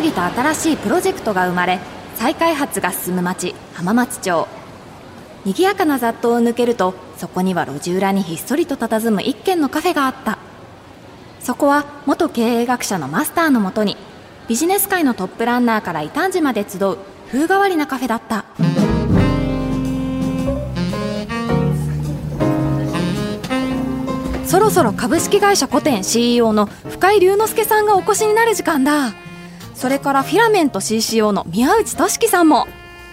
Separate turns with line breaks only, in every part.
々と新しいプロジェクトが生まれ再開発が進む町浜松町。賑やかな雑踏を抜けるとそこには路地裏にひっそりと佇む一軒のカフェがあった。そこは元経営学者のマスターのもとにビジネス界のトップランナーから異端児まで集う風変わりなカフェだった。そろそろ株式会社古典 CEO の深井龍之介さんがお越しになる時間だ。それからフィラメント CCO の宮内俊樹さんも。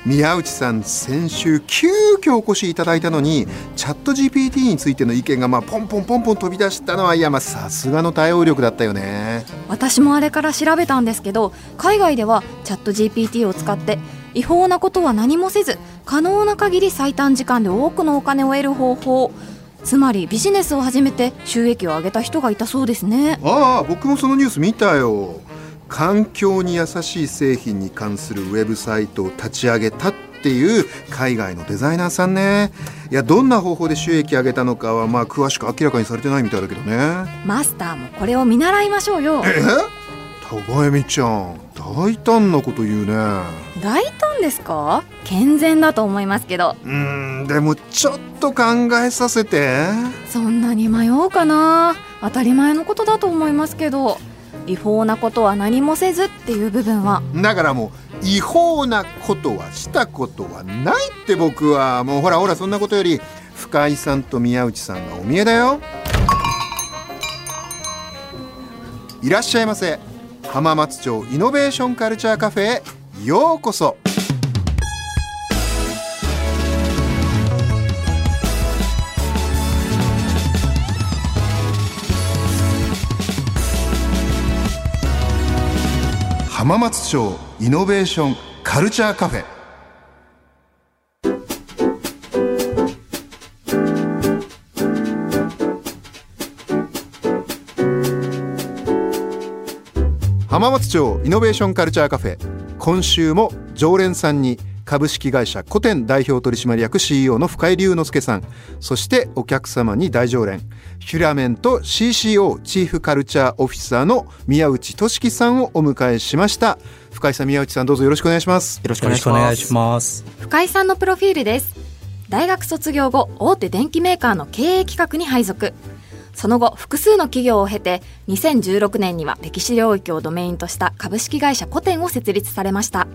宮内さん先週急遽お越しいただいたのにチャット GPT についての意見がまあポンポンポンポン飛び出したのはいやまあさすがの対応力だったよね。
私もあれから調べたんですけど海外ではチャット GPT を使って違法なことは何もせず可能な限り最短時間で多くのお金を得る方法つまりビジネスを始めて収益を上げた人がいたそうですね。
ああ僕もそのニュース見たよ環境に優しい製品に関するウェブサイトを立ち上げたっていう海外のデザイナーさんね。いやどんな方法で収益上げたのかはまあ詳しく明らかにされてないみたいだけどね。
マスターもこれを見習いましょうよ。
え？高恵美ちゃん大胆なこと言うね。
大胆ですか？健全だと思いますけど。
うんでもちょっと考えさせて。
そんなに迷うかな。当たり前のことだと思いますけど違法なことは何もせずっていう部分は。
だからもう違法なことはしたことはないって僕はもうほらほらそんなことより深井さんと宮内さんがお見えだよ。いらっしゃいませ。浜松町イノベーションカルチャーカフェへようこそ。浜松町イノベーションカルチャーカフェ。浜松町イノベーションカルチャーカフェ。今週も常連さんに株式会社古典代表取締役 CEO の深井龍之介さん。そしてお客様に大常連。ヒュラメント CCO チーフカルチャーオフィサーの宮内俊樹さんをお迎えしました。深井さん宮内さんどうぞよろしくお願いします。
よろしくお願いします。
深井さんのプロフィールです。大学卒業後大手電機メーカーの経営企画に配属。その後複数の企業を経て2016年には歴史領域をドメインとした株式会社古典を設立されました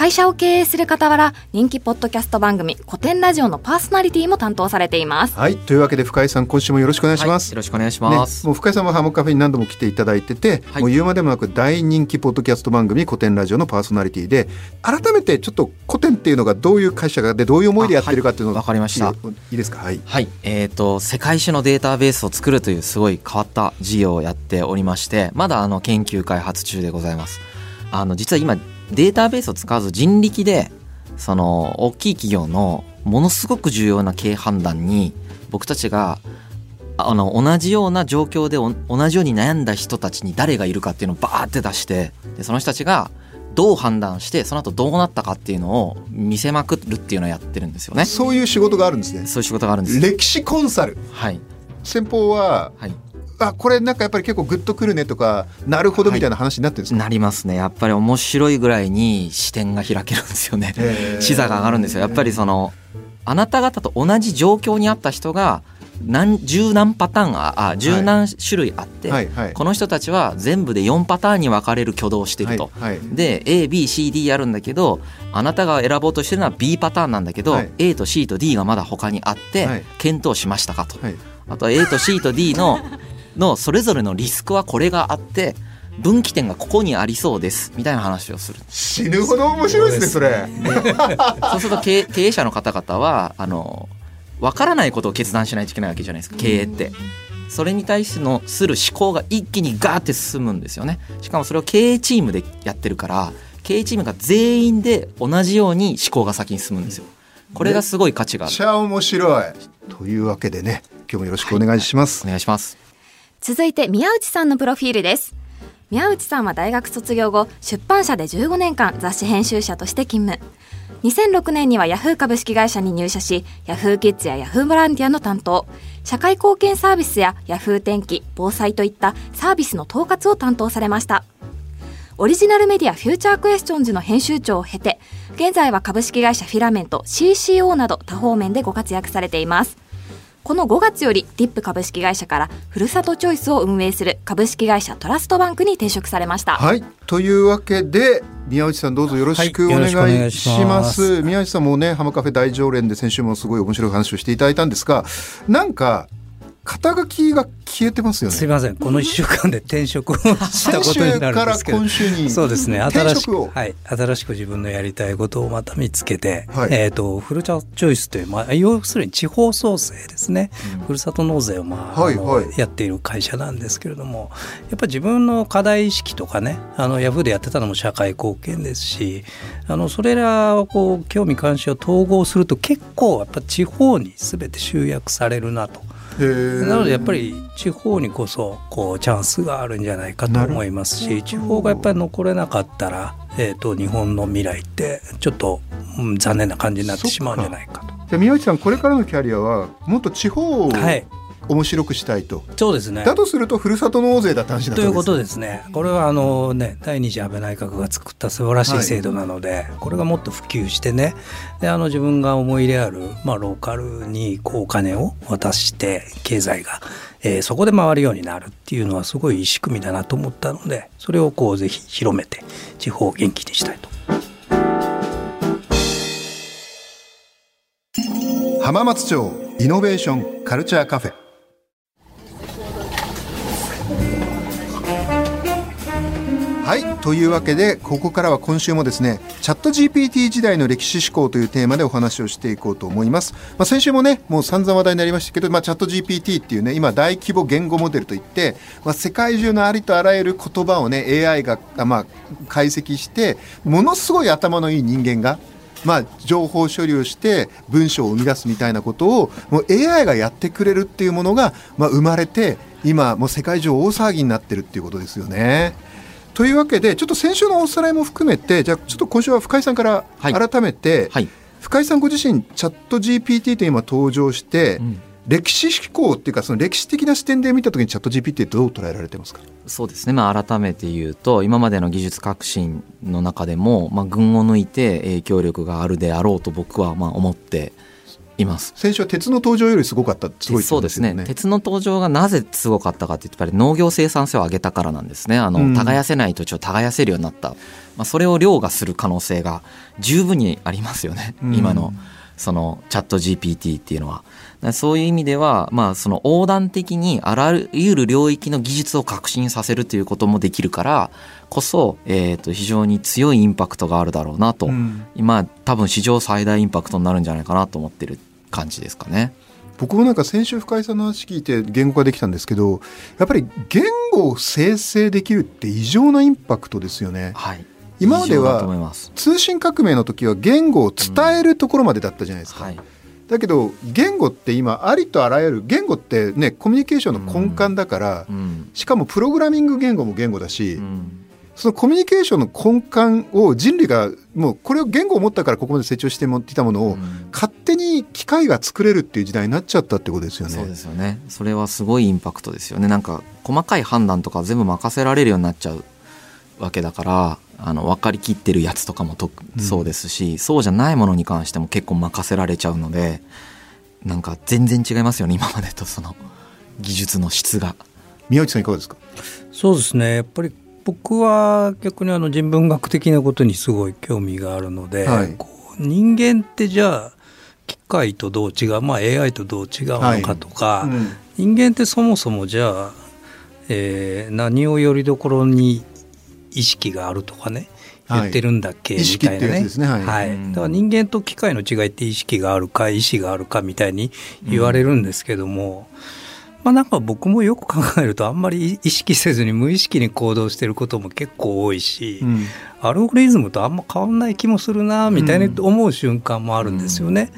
会社を経営する傍ら人気ポッドキャスト番組古典ラジオのパーソナリティも担当されています。
はい。というわけで深井さん今週もよろしくお願いします、
はい、よろしくお願いします、
ね、もう深井さんもハモカフェに何度も来ていただいてて、はい、もう言うまでもなく大人気ポッドキャスト番組古典ラジオのパーソナリティで改めてちょっと古典っていうのがどういう会社がでどういう思いでやってるかっていうの
わ、はい、かりました。い
いですか？はい。
はい。えっ、ー、と世界史のデータベースを作るというすごい変わった事業をやっておりましてまだあの研究開発中でございます。あの実は今データベースを使わず人力でその大きい企業のものすごく重要な経営判断に僕たちがあの同じような状況で同じように悩んだ人たちに誰がいるかっていうのをバーって出してでその人たちがどう判断してその後どうなったかっていうのを見せまくるっていうのをやってるんですよね。
そういう仕事があるんですね。
そういう仕事があるんです
歴史コンサル。
はい。
先方は、はい、あこれなんかやっぱり結構グッとくるねとかなるほどみたいな話になってるんですか、
はい、なりますね。やっぱり面白いぐらいに視点が開けるんですよね。視座が上がるんですよ。やっぱりそのあなた方と同じ状況にあった人が何十何パターンあ十何種類あって、はいはい。はい、この人たちは全部で4パターンに分かれる挙動をしてると、で ABCD あるんだけどあなたが選ぼうとしてるのは B パターンなんだけど、はい、A と C と D がまだ他にあって、検討しましたかと、あと A と C と D ののそれぞれのリスクはこれがあって分岐点がここにありそうですみたいな話をする。
死ぬほど面白いですねそれ。
そうすると経営者の方々はあの分からないことを決断しないといけないわけじゃないですか経営って。それに対してのする思考が一気にガーって進むんですよね。しかもそれを経営チームでやってるから経営チームが全員で同じように思考が先に進むんですよ。これがすごい価値がある。めっ
ちゃ面白い。というわけでね今日もよろしくお願いします、
はい、お願いします
続いて宮内さんのプロフィールです。宮内さんは大学卒業後出版社で15年間雑誌編集者として勤務。2006年にはヤフー株式会社に入社しヤフーキッズやヤフーボランティアの担当。社会貢献サービスやヤフー天気防災といったサービスの統括を担当されました。オリジナルメディアフューチャークエスチョンズの編集長を経て現在は株式会社フィラメント CCO など多方面でご活躍されています。この5月よりディップ株式会社からふるさとチョイスを運営する株式会社トラストバンクに転職されました。
はい。というわけで宮内さんどうぞよろしくお願いします,、はい、宮内さんもね浜カフェ大常連で先週もすごい面白い話をしていただいたんですがなんか肩書きが消えてますよね。
すみません、この一週間で転職をしたことになるんですけど。
今週に
そうですね。新しくはい、新しく自分のやりたいことをまた見つけて、はい、えっ、ー、とふるさとチョイスというまあ要するに地方創生ですね。うん、ふるさと納税をまあ、はいはい、やっている会社なんですけれども、やっぱ自分の課題意識とかね、あのヤフーでやってたのも社会貢献ですし、あのそれらをこう興味関心を統合すると結構やっぱ地方にすべて集約されるなと。なのでやっぱり地方にこそこうチャンスがあるんじゃないかと思いますし地方がやっぱり残れなかったら、えーと、日本の未来ってちょっと、うん、残念な感じになってしまうんじゃないかと。
じゃ宮内さんこれからのキャリアはもっと地方を、はい面白くしたいと。
そうですね。
だとするとふるさと納税だった話だ
ということですね。これはあのね第二次安倍内閣が作った素晴らしい制度なので、はい、これがもっと普及してね。であの自分が思い入れある、まあ、ローカルにこうお金を渡して経済が、えー、そこで回るようになるっていうのはすごいいい仕組みだなと思ったのでそれをこうぜひ広めて地方を元気にしたいと。
浜松町イノベーションカルチャーカフェはいというわけでここからは今週もですねチャット GPT 時代の歴史思考というテーマでお話をしていこうと思います、まあ、先週もねもう散々話題になりましたけど、まあ、チャット GPT っていうね今大規模言語モデルといって、まあ、世界中のありとあらゆる言葉をね AI が、まあ、解析してものすごい頭のいい人間がまあ、情報処理をして文章を生み出すみたいなことをもう AI がやってくれるっていうものが、まあ、生まれて今もう世界中大騒ぎになってるっていうことですよね。というわけでちょっと先週のおさらいも含めてじゃあちょっと今週は深井さんから改めて、はい。はい、深井さんご自身チャット GPT と今登場して、うん、歴史思考っていうかその歴史的な視点で見た時にチャット GPT どう捉えられてますか？
そうですね、まあ、改めて言うと今までの技術革新の中でも、まあ、群を抜いて影響力があるであろうと僕はまあ思っています。
先週は鉄の登場よりすごかったすご
い、ね、そうですね。鉄の登場がなぜすごかったかってやっぱり農業生産性を上げたからなんですね。あの、うん、耕せない土地を耕せるようになった、まあ、それを凌駕する可能性が十分にありますよね、うん、今のそのチャット GPT っていうのは。そういう意味では、まあ、その横断的にあらゆる領域の技術を革新させるということもできるからこそ、えー、と非常に強いインパクトがあるだろうなと、うん、今多分史上最大インパクトになるんじゃないかなと思ってる感じですかね。
僕もなんか先週深井さんの話聞いて言語化できたんですけどやっぱり言語を生成できるって異常なインパクトですよね。
はい。
今までは通信革命の時は言語を伝えるところまでだったじゃないですか。うん。はい。だけど言語って今ありとあらゆる言語ってねコミュニケーションの根幹だから、うん、しかもプログラミング言語も言語だし、うん、そのコミュニケーションの根幹を人類がもうこれを言語を持ったからここまで成長していたものを、勝手に機械が作れるっていう時代になっちゃったってことですよね。
そうですよね。それはすごいインパクトですよね。なんか細かい判断とか全部任せられるようになっちゃうわけだからあの分かりきってるやつとかもとそうですし、うん、そうじゃないものに関しても結構任せられちゃうのでなんか全然違いますよね今までとその技術の質が。
宮内さんいかがですか？
そうですね。やっぱり僕は逆にあの人文学的なことにすごい興味があるので、はい、人間ってじゃあ機械とどう違う、まあ、AI とどう違うのかとか、はい。うん、人間ってそもそもじゃあ、えー、何をよりどころに意識があるとかね言ってるんだっけ、はい、みたいなね。ね。はい、はい、だから人間と機械の違いって意識があるか意思があるかみたいに言われるんですけども、うん、まあなんか僕もよく考えるとあんまり意識せずに無意識に行動してることも結構多いし、うん、アルゴリズムとあんま変わんない気もするなみたいに思う瞬間もあるんですよね。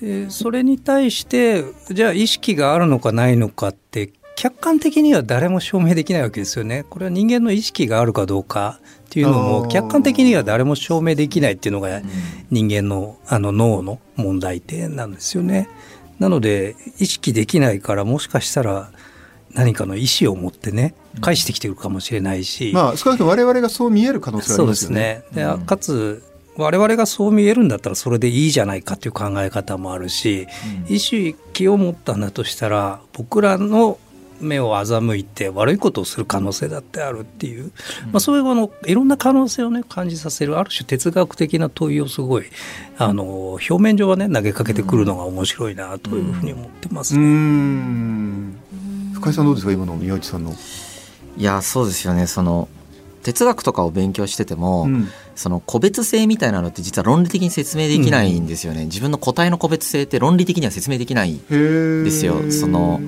でそれに対してじゃあ意識があるのかないのかって客観的には誰も証明できないわけですよね。これは人間の意識があるかどうかっていうのも客観的には誰も証明できないっていうのが人間のあの脳の問題点なんですよね。なので意識できないからもしかしたら何かの意思を持ってね返してきてるかもしれないし、
まあ少なくとも我々がそう見える可能性はありますよね。
そうですね。でかつ我々がそう見えるんだったらそれでいいじゃないかっていう考え方もあるし、うん、意識を持ったんだとしたら僕らの目を欺いて悪いことをする可能性だってあるっていう、まあ、そういうあのいろんな可能性をね感じさせる。ある種哲学的な問いをすごいあの表面上はね投げかけてくるのが面白いなというふうに思ってますね。
深井さんどうですか今の宮内さんの。
いやそうですよね。その哲学とかを勉強してても、うん、その個別性みたいなのって実は論理的に説明できないんですよね、うん、自分の個体の個別性って論理的には説明できないんですよ。その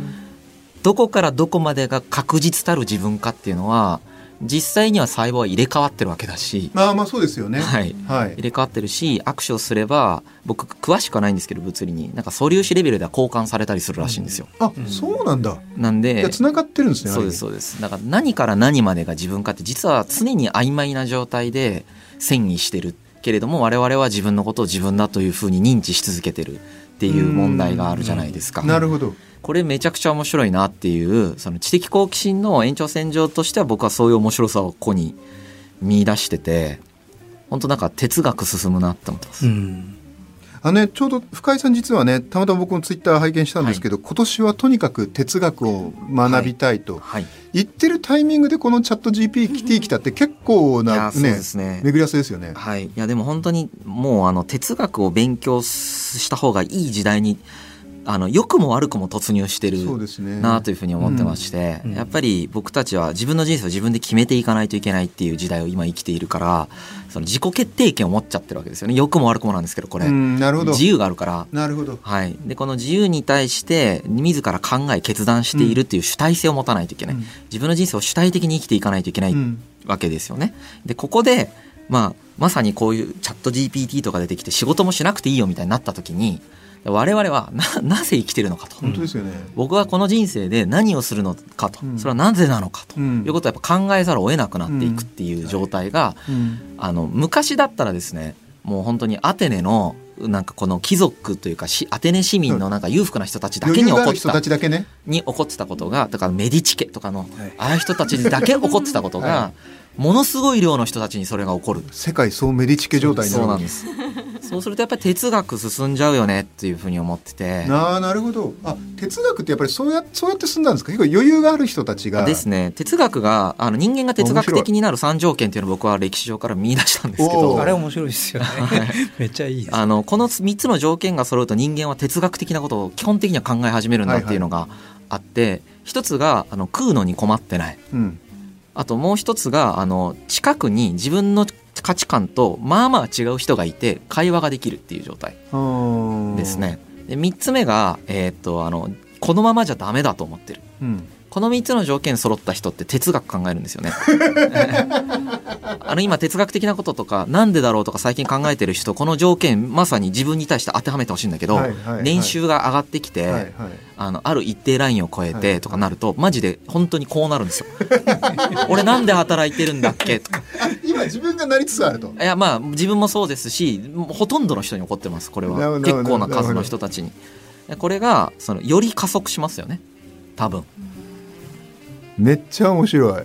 どこからどこまでが確実たる自分かっていうのは実際には細胞は入れ替わってるわけだし
まあまあそうですよね、
はい、はい、入れ替わってるし握手をすれば僕詳しくはないんですけど物理に。なんか素粒子レベルでは交換されたりするらしいんですよ、
うん、あそうなんだ。
なんで
つながってるんですね
そうですそうです。だから何から何までが自分かって実は常に曖昧な状態で遷移してるけれども我々は自分のことを自分だというふうに認知し続けてるっていう問題があるじゃないですか。
なるほど
これめちゃくちゃ面白いなっていうその知的好奇心の延長線上としては僕はそういう面白さをここに見出してて本当なんか哲学進むなって思ってます。うん
あのね、ちょうど深井さん実はねたまたま僕もツイッター拝見したんですけど、はい、今年はとにかく哲学を学びたいと、はい。はい、言ってるタイミングでこのチャット GPT 来たって結構なねね。巡り合わせですよね。
はい、いやでも本当にもうあの哲学を勉強した方がいい時代にあの良くも悪くも突入してるなというふうに思ってまして、やっぱり僕たちは自分の人生を自分で決めていかないといけないっていう時代を今生きているからその自己決定権を持っちゃってるわけですよね。良くも悪くもなんですけどこれ。なるほど。自由があるから。
なるほど、
はい、でこの自由に対して自ら考え決断しているっていう主体性を持たないといけない、うん、自分の人生を主体的に生きていかないといけないわけですよね。でここでまあ、まさにこういうチャット GPT とか出てきて仕事もしなくていいよみたいになった時に我々はななぜ生きてるのかと。
本当ですよ、ね、
僕はこの人生で何をするのかと、うん、それはなぜなのかと、いうことをやっぱ考えざるを得なくなっていくっていう状態が、うん、あの昔だったらですねもう本当にアテネのなんかこの貴族というかアテネ市民のなんか裕福な人たちだけに起こってた、
ね、
に起こってたことがだからメディチ家とかの、ああいう人たちにだけ起こってたことが、はい、ものすごい量の人たちにそれが起こる。
世界総メディチ家状態になる。
そうなんです。そうするとやっぱり哲学進んじゃうよねっていうふうに思ってて。
あなるほど。あ哲学ってやっぱりそうやそうやって進んだんですか？結構余裕がある人たちが。
ですね。哲学があの人間が哲学的になる三条件っていうのを僕は歴史上から見出したんですけど。
あれ面白いですよね、めっちゃいい
あのこの3つの条件が揃うと人間は哲学的なことを基本的には考え始めるんだっていうのがあって、はいはい、一つがあの食うのに困ってない、うん、あともう一つがあの近くに自分の価値観とまあまあ違う人がいて会話ができるっていう状態ですね。で3つ目が、えー、っとあのこのままじゃダメだと思ってる。うんこの3つの条件揃った人って哲学考えるんですよね。あの今哲学的なこととかなんでだろうとか最近考えてる人この条件まさに自分に対して当てはめてほしいんだけど、年収が上がってきて、あのある一定ラインを超えてとかなると、マジで本当にこうなるんですよ。俺なんで働いてるんだっけ？とか。
今自分がなりつつあると。
いやまあ自分もそうですしほとんどの人に起こってますこれは結構な数の人たちに。これがそのより加速しますよね多分。
めっちゃ面白い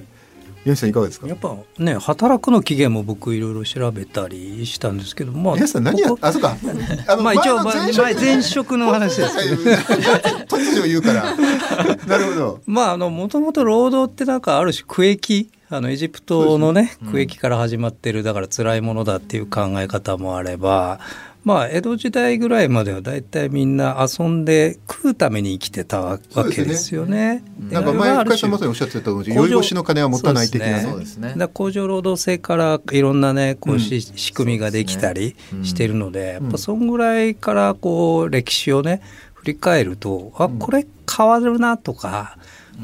吉さんいかがですか？
やっぱね働くの期限も僕いろいろ調べたりしたんですけどま
あさん何やあそうか。
あのまあ一応前前職の話です。
突如言うから。なるほど。
まああのもともと労働ってなんかある種区域あのエジプトのね、ね、区域から始まってるだから辛いものだっていう考え方もあればまあ、江戸時代ぐらいまでは大体みんな遊んで食うために生きてたわけですよね。
ねなんか前深井さんまさにおっしゃってた通り酔い越しの金は持たない的なね。そうですね。
だ工場労働制からいろんなねこうし、うん、仕組みができたりしてるので、やっぱそんぐらいからこう歴史をね振り返るとあこれ変わるなとか。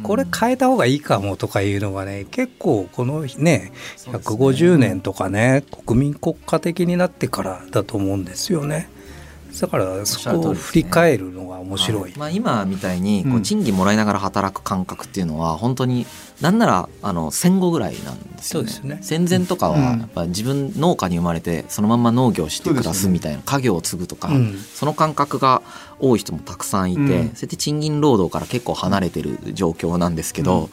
これ変えた方がいいかもとかいうのがね結構このね150年とかね国民国家的になってからだと思うんですよね。だからそこを振り返るのが面白い、はい、
まあ、今みたいにこう賃金もらいながら働く感覚っていうのは本当になんならあの戦後ぐらいなんですよね、ね、戦前とかはやっぱ自分農家に生まれてそのまま農業して暮らすみたいな家業を継ぐとか、その感覚が多い人もたくさんいて、そうやって賃金労働から結構離れてる状況なんですけど、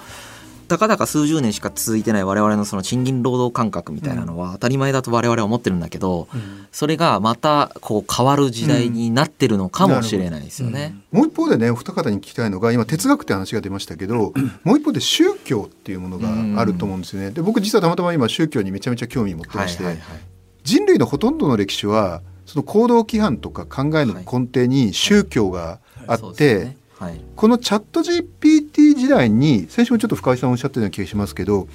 たかだか数十年しか続いてない我々のその賃金労働感覚みたいなのは当たり前だと我々は思ってるんだけど、うん、それがまたこう変わる時代になってるのかもしれないですよね。
うん、もう一方でねお二方に聞きたいのが今哲学って話が出ましたけど、もう一方で宗教っていうものがあると思うんですよね。で僕実はたまたま今宗教にめちゃめちゃ興味持ってまして、はいはいはい、人類のほとんどの歴史はその行動規範とか考えの根底に宗教があって、はい。はいはい、このチャット GPT 時代に先週もちょっと深井さんおっしゃったような気がしますけど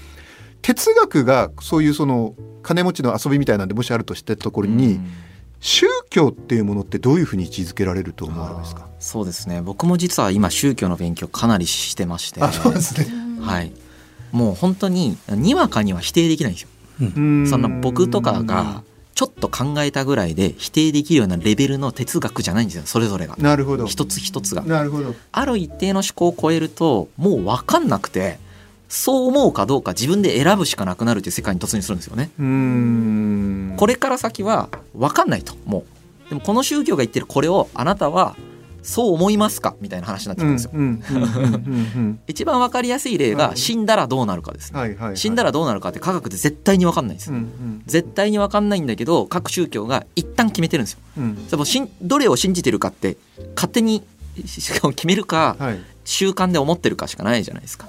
哲学がそういうその金持ちの遊びみたいなんでもしあるとしたところに、宗教っていうものってどういうふうに位置づけられると思われますか？
そうですね。僕も実は今宗教の勉強かなりしてまして。
あそうですね。
はい。もう本当ににわかには否定できないんですよ。うん、そんな僕とかがちょっと考えたぐらいで否定できるようなレベルの哲学じゃないんですよそれぞれが。
なるほど。
一つ一つが。
なるほど。
ある一定の思考を超えるともう分かんなくてそう思うかどうか自分で選ぶしかなくなるという世界に突入するんですよね。うん。これから先は分かんないともう。でもこの宗教が言ってるこれをあなたはそう思いますか？みたいな話になってくるんですよ。一番わかりやすい例が死んだらどうなるかですね、死んだらどうなるかって科学で絶対にわかんないです、うんうん、絶対にわかんないんだけど各宗教が一旦決めてるんですよ。うん、しんどれを信じてるかって勝手に 決めるか、はい、習慣で思ってるかしかないじゃないですか。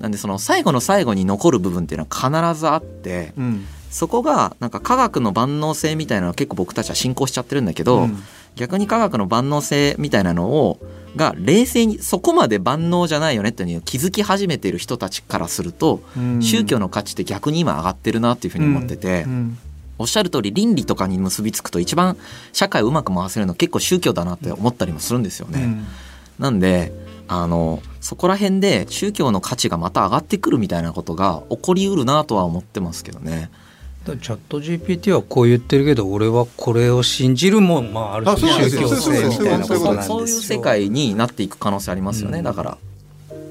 なんでその最後の最後に残る部分っていうのは必ずあって、うん、そこがなんか科学の万能性みたいなのは結構僕たちは信仰しちゃってるんだけど、うん逆に科学の万能性みたいなのをが冷静にそこまで万能じゃないよねっていうのを気づき始めている人たちからすると、宗教の価値って逆に今上がってるなっていうふうに思ってて、おっしゃる通り倫理とかに結びつくと一番社会をうまく回せるの結構宗教だなって思ったりもするんですよね。なんであのそこら辺で宗教の価値がまた上がってくるみたいなことが起こりうるなとは思ってますけどね。
チャット GPT はこう言ってるけど俺はこれを信じるもん、まあ、ある種宗教性みたいなことなんです
そういう世界になっていく可能性ありますよね、うん、だから。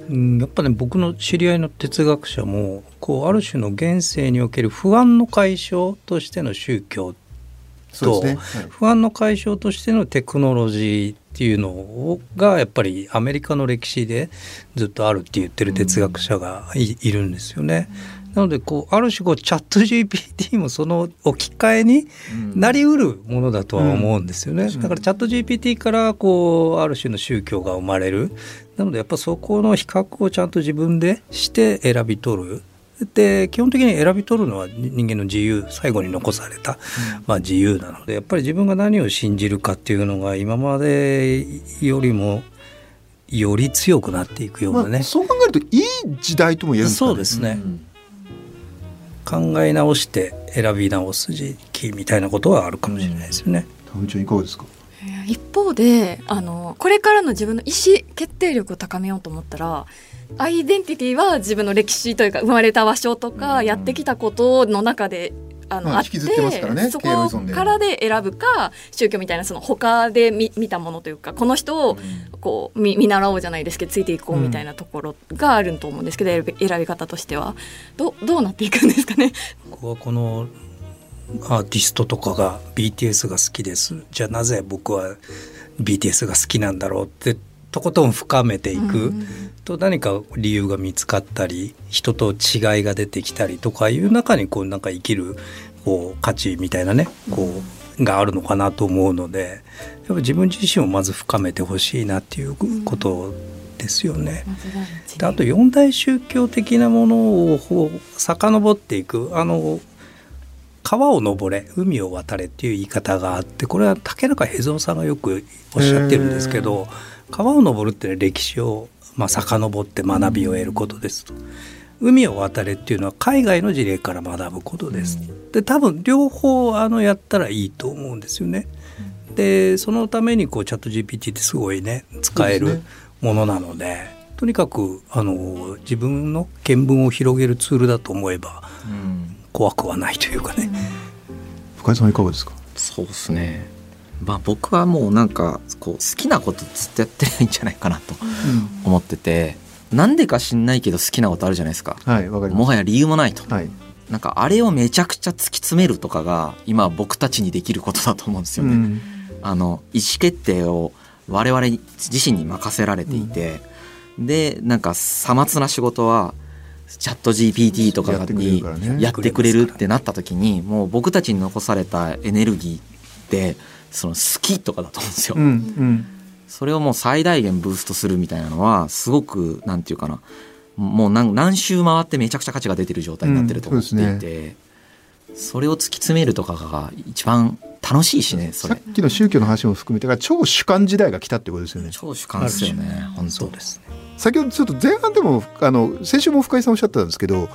うん、やっぱね僕の知り合いの哲学者もこうある種の現世における不安の解消としての宗教と、ねはい、不安の解消としてのテクノロジーっていうのがやっぱりアメリカの歴史でずっとあるって言ってる哲学者がい,、るんですよね。なのでこうある種こうチャット GPT もその置き換えになりうるものだとは思うんですよね、うん、だからチャット GPT からこうある種の宗教が生まれる。なのでやっぱそこの比較をちゃんと自分でして選び取る。で基本的に選び取るのは人間の自由最後に残された、まあ、自由なのでやっぱり自分が何を信じるかっていうのが今までよりもより強くなっていくようなね、まあ、
そう考えるといい時代とも言えるんです
かね。そうですね、うん考え直して選び直す時期みたいなことはあるかもしれないですよね。
ちゃんいかがですか？
一方であのこれからの自分の意思決定力を高めようと思ったらアイデンティティは自分の歴史というか生まれた場所とか、やってきたことの中であの、まあ、あって、ね、そこからで選ぶか宗教みたいなその他で見見たものというかこの人をこう見見習おうじゃないですけどついていこうみたいなところがあると思うんですけど、選び選び方としては。どどうなっていくんですかね？
ここはこのアーティストとかが BTS が好きです。じゃあなぜ僕は BTS が好きなんだろうってとことん深めていく。と何か理由が見つかったり人と違いが出てきたりとかいう中にこうなんか生きるこう価値みたいなねこうがあるのかなと思うのでやっぱ自分自身をまず深めてほしいなっていうことですよね。であと四大宗教的なものを遡っていく。あの川を登れ海を渡れっていう言い方があってこれは竹中平蔵さんがよくおっしゃってるんですけど川を登るって歴史をまあ遡って学びを得ることですと。海を渡れっていうのは海外の事例から学ぶことです。で多分両方あのやったらいいと思うんですよね。でそのためにこうチャット GPT ってすごいね使えるものなので、ね、とにかくあの自分の見聞を広げるツールだと思えば、うん、怖くはないというかね。
深井さんいかがですか？
そうですねまあ、僕はもうなんかこう好きなことずっとやってないんじゃないかなと思ってて、うん、なんでか知んないけど好きなことあるじゃないですか,、
はい、か
もはや理由もないと、はい、なんかあれをめちゃくちゃ突き詰めるとかが今僕たちにできることだと思うんですよね。うん、あの意思決定を我々自身に任せられていて、うん、でなんかさまつな仕事はチャット GPT とかにやってくれるってなった時にもう僕たちに残されたエネルギーってその好きとかだと思うんですよ。うんうん、それをもう最大限ブーストするみたいなのはすごくなんていうかなもう何何周回ってめちゃくちゃ価値が出てる状態になってると思っていて、うんそね、それを突き詰めるとかが一番楽しいしね
さっきの宗教の話も含めて超主観時代が来たってことですよね。
超主観ですよね本当。ですね。
先ほどちょっと前半でもあの先週も深井さんおっしゃってたんですけど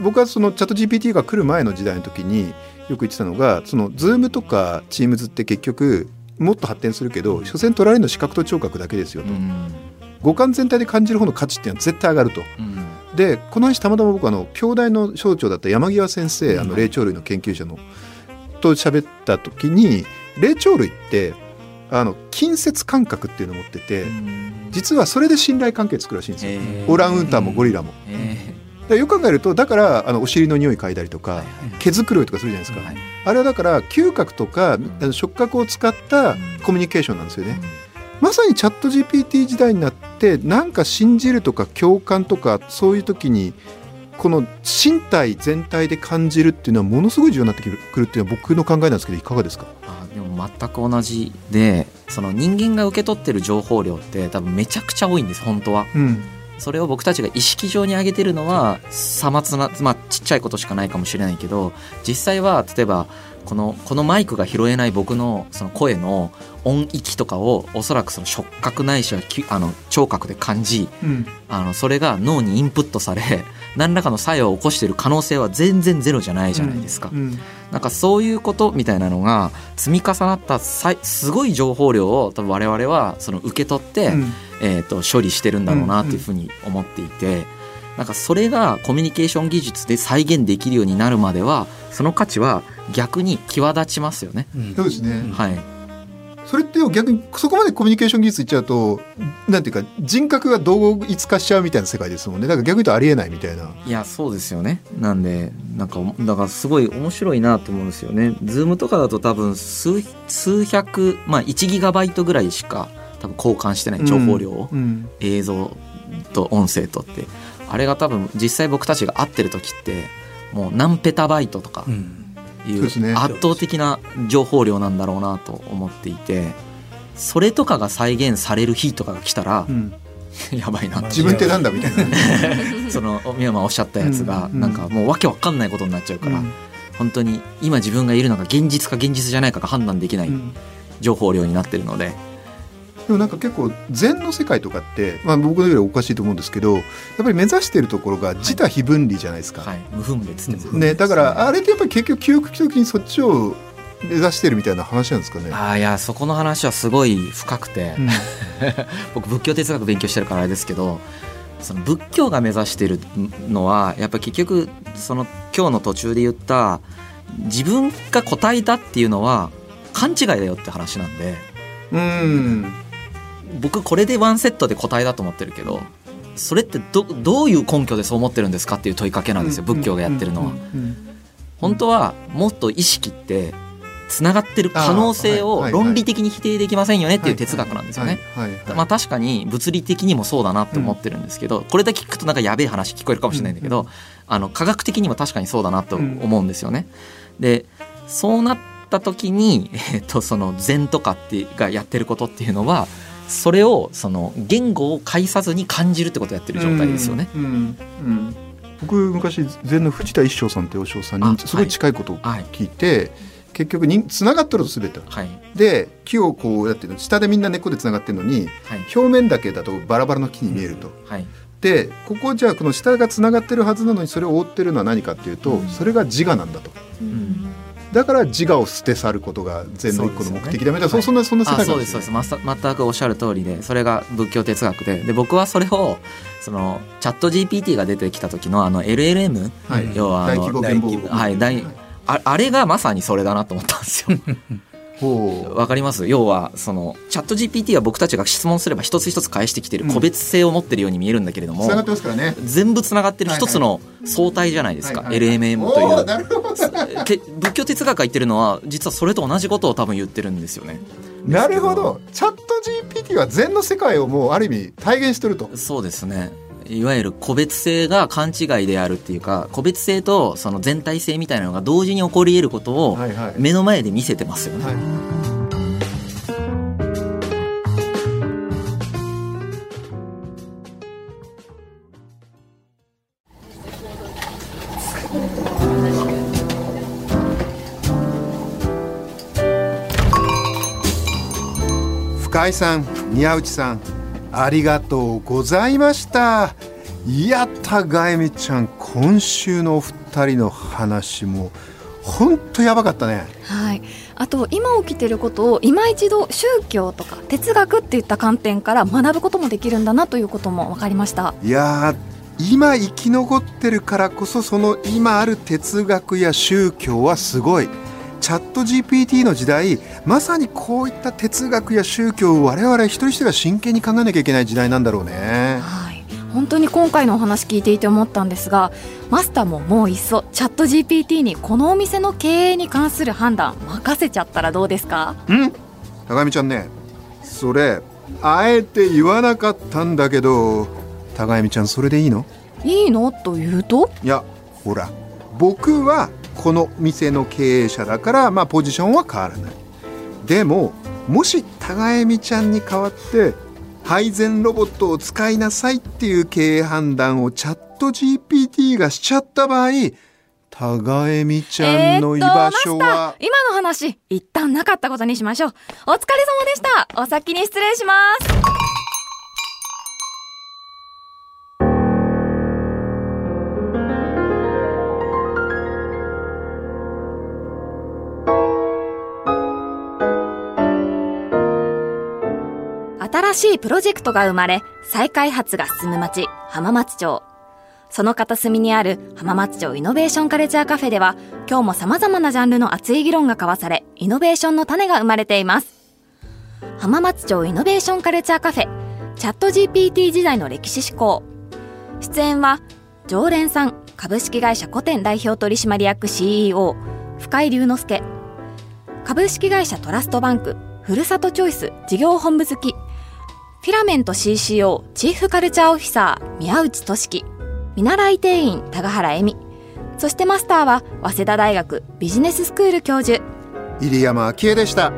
僕はそのチャット GPT が来る前の時代の時によく言ってたのがその Zoom とか Teams って結局もっと発展するけど所詮取られるの視覚と聴覚だけですよと、うん、五感全体で感じる方の価値っていうのは絶対上がると。うん。でこの話たまたま僕あの京大の省庁だった山際先生あの霊長類の研究者のと喋った時に霊長類ってあの近接感覚っていうのを持ってて実はそれで信頼関係作るらしいんですよ、オランウータンもゴリラも。よく考えるとだからあのお尻の匂い嗅いだりとか、毛づくろいとかするじゃないですか、あれはだから嗅覚とか触覚を使ったコミュニケーションなんですよね。まさにチャット GPT 時代になってなんか信じるとか共感とかそういう時にこの身体全体で感じるっていうのはものすごい重要になってくるっていうのは僕の考えなんですけどいかがですか？
あでも全く同じでその人間が受け取ってる情報量って多分めちゃくちゃ多いんです本当は。うんそれを僕たちが意識上に上げてるのはさまつな、まあ、ちっちゃいことしかないかもしれないけど実際は例えばこのこのマイクが拾えない僕のその声の音域とかをおそらくその触覚ないしはあの聴覚で感じ、うん、あのそれが脳にインプットされ何らかの作用を起こしている可能性は全然ゼロじゃないじゃないですか。うん。うん、なんかそういうことみたいなのが積み重なったすごい情報量を多分我々はその受け取って、えー、と処理してるんだろうなというふうに思っていて。なんかそれがコミュニケーション技術で再現できるようになるまではその価値は逆に際立ちますよね。
そうですね。
はい。
それって逆にそこまでコミュニケーション技術いっちゃうとなんていうか人格が同一化しちゃうみたいな世界ですもんねだから逆に言うとありえないみたいな
いやそうですよねなんでなんかだからすごい面白いなと思うんですよねズームとかだと多分数数百まあ1ギガバイトぐらいしか多分交換してない情報量を、うんうん、映像と音声とって。あれが多分実際僕たちが会ってる時ってもう何ペタバイトとかいう圧倒的な情報量なんだろうなと思っていてそれとかが再現される日とかが来たら、うん、やばいな
自分ってなんだみたいな。
その宮間おっしゃったやつがなんかもうわけわかんないことになっちゃうから、うん、本当に今自分がいるのが現実か現実じゃないかが判断できない情報量になってるので。
でもなんか結構禅の世界とかって、まあ、僕のよりおかしいと思うんですけどやっぱり目指しているところが自他非分離じゃないですか。はい、
無分別
ね。だからあれってやっぱり結局究極的にそっちを目指してるみたいな話なんですかね。
あいやそこの話はすごい深くて、うん、僕仏教哲学勉強してるからあれですけどその仏教が目指してるのはやっぱり結局その今日の途中で言った自分が答えたっていうのは勘違いだよって話なんで。うん僕これでワンセットで答えだと思ってるけどそれってどどういう根拠でそう思ってるんですかっていう問いかけなんですよ仏教がやってるのは。本当はもっと意識ってつながってる可能性を論理的に否定できませんよねっていう哲学なんですよね。まあ確かに物理的にもそうだなって思ってるんですけどこれだけ聞くとなんかやべえ話聞こえるかもしれないんだけどあの科学的にも確かにそうだなと思うんですよね。でそうなった時に、えっと、その禅とかってがやってることっていうのはそれをその言語を介さずに感じるってことをやってる状態ですよね。うんうんうん。
僕昔禅の藤田一生さんってお尚さんにすごい近いことを聞いて、はい、結局につながってると全て、はい、で木をこうやってる下でみんな根っこでつながってるのに、はい、表面だけだとバラバラの木に見えると。はい。でここじゃあこの下がつながってるはずなのにそれを覆ってるのは何かっていうと、うん、それが自我なんだと。うんだから自我を捨て去ることが禅の一個の目的だみたいな、そ,、そんなそんな世界
そうですそうです。全くおっしゃる通りでそれが仏教哲学で。で僕はそれをそのチャット GPT が出てきた時のあの LLM、はい、要はあの大規模はい大ああれがまさにそれだなと思ったんですよ。わかります？要はそのチャット GPT は僕たちが質問すれば一つ一つ返してきてる個別性を持ってるように見えるんだけれども、
ね、
全部つながってる一つの相対じゃないですか、LMM という。仏教哲学が言ってるのは実はそれと同じことを多分言ってるんですよね。
なるほど。チャット GPT は禅の世界をもうある意味体現してると。
そうですねいわゆる個別性が勘違いであるっていうか個別性とその全体性みたいなのが同時に起こり得ることを目の前で見せてますよね。はいはい
深井さん宮内さんありがとうございました。いや高恵美ちゃん。今週のお二人の話も本当やばかったね。
はい。あと今起きてることを今一度宗教とか哲学っていった観点から学ぶこともできるんだなということも分かりました。
いや今生き残ってるからこそその今ある哲学や宗教はすごいチャット GPT の時代まさにこういった哲学や宗教を我々一人一人が真剣に考えなきゃいけない時代なんだろうね。
はい。本当に今回のお話聞いていて思ったんですがマスターももういっそチャット GPT にこのお店の経営に関する判断任せちゃったらどうですか？
ん。高見ちゃんね。それあえて言わなかったんだけど高見ちゃんそれでいいの？
いいの？というと？
いやほら僕はこの店の経営者だから、まあ、ポジションは変わらない。でももし高恵美ちゃんに代わって配膳ロボットを使いなさいっていう経営判断をチャット GPT がしちゃった場合高恵美ちゃんの居場所は、
えー、今の話一旦なかったことにしましょう。お疲れ様でした。お先に失礼します。新しいプロジェクトが生まれ、再開発が進む町、浜松町。その片隅にある浜松町イノベーションカルチャーカフェでは、今日も様々なジャンルの熱い議論が交わされ、イノベーションの種が生まれています。浜松町イノベーションカルチャーカフェ、チャット GPT 時代の歴史思考。出演は、常連さん株式会社古典代表取締役 CEO、深井龍之介。株式会社トラストバンク、ふるさとチョイス事業本部付きフィラメント CCO チーフカルチャーオフィサー宮内俊樹。見習い店員高原恵美。そしてマスターは早稲田大学ビジネススクール教授。
入山昭恵でした。